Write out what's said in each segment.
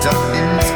duck inside.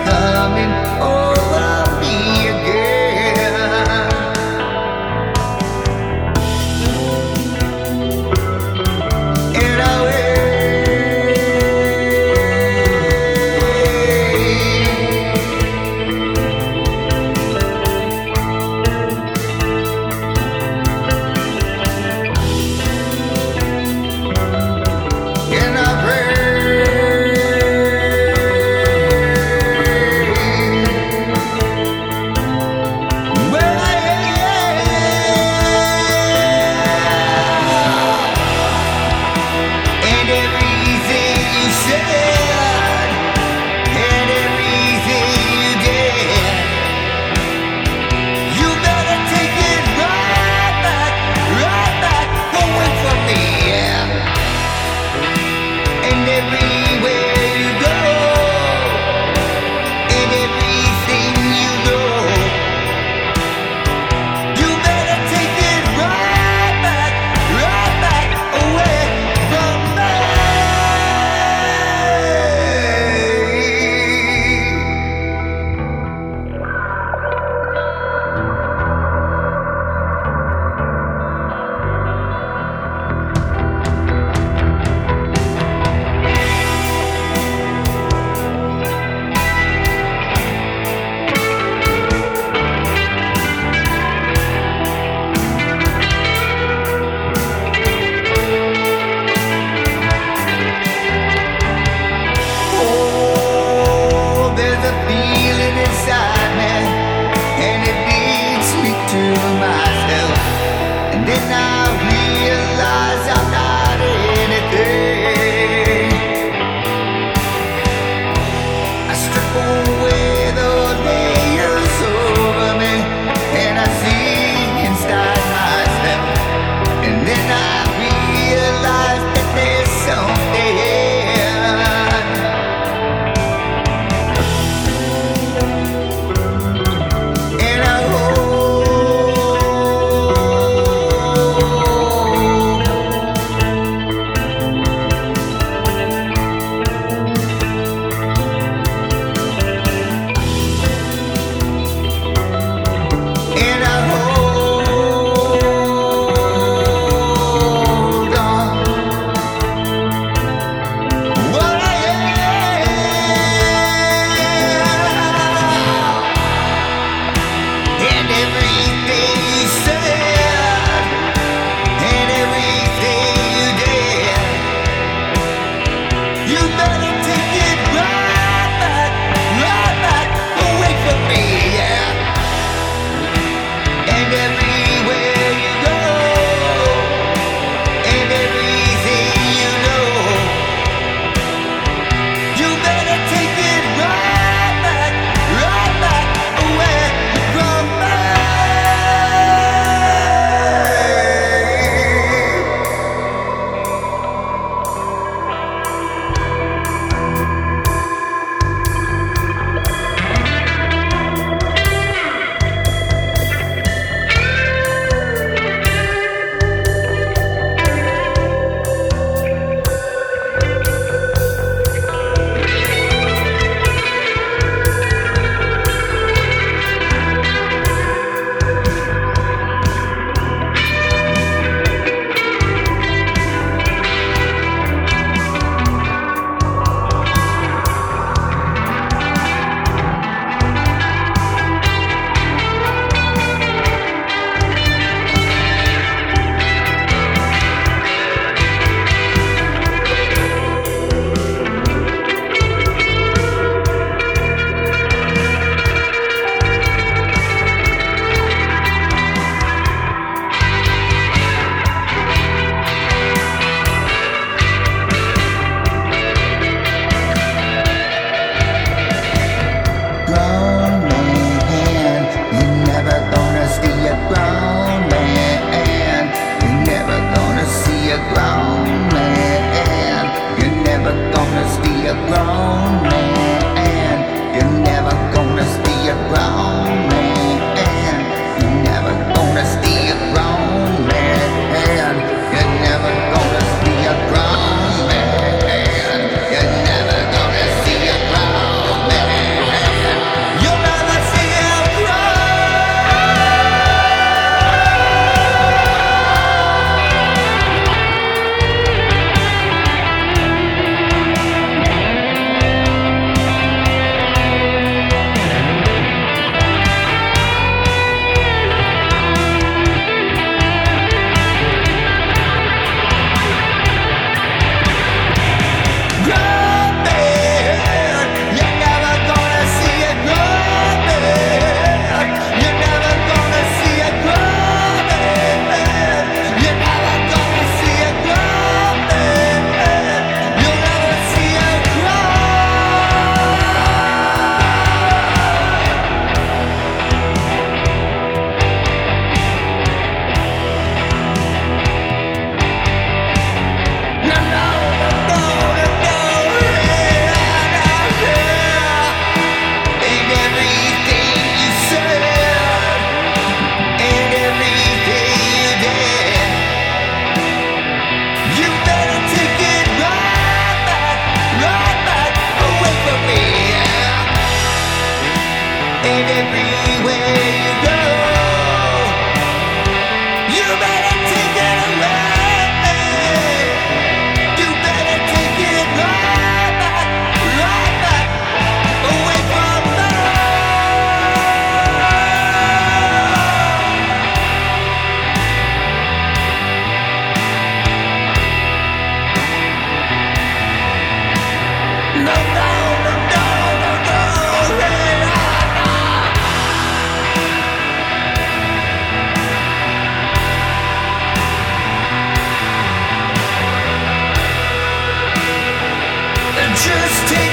Then I realized just take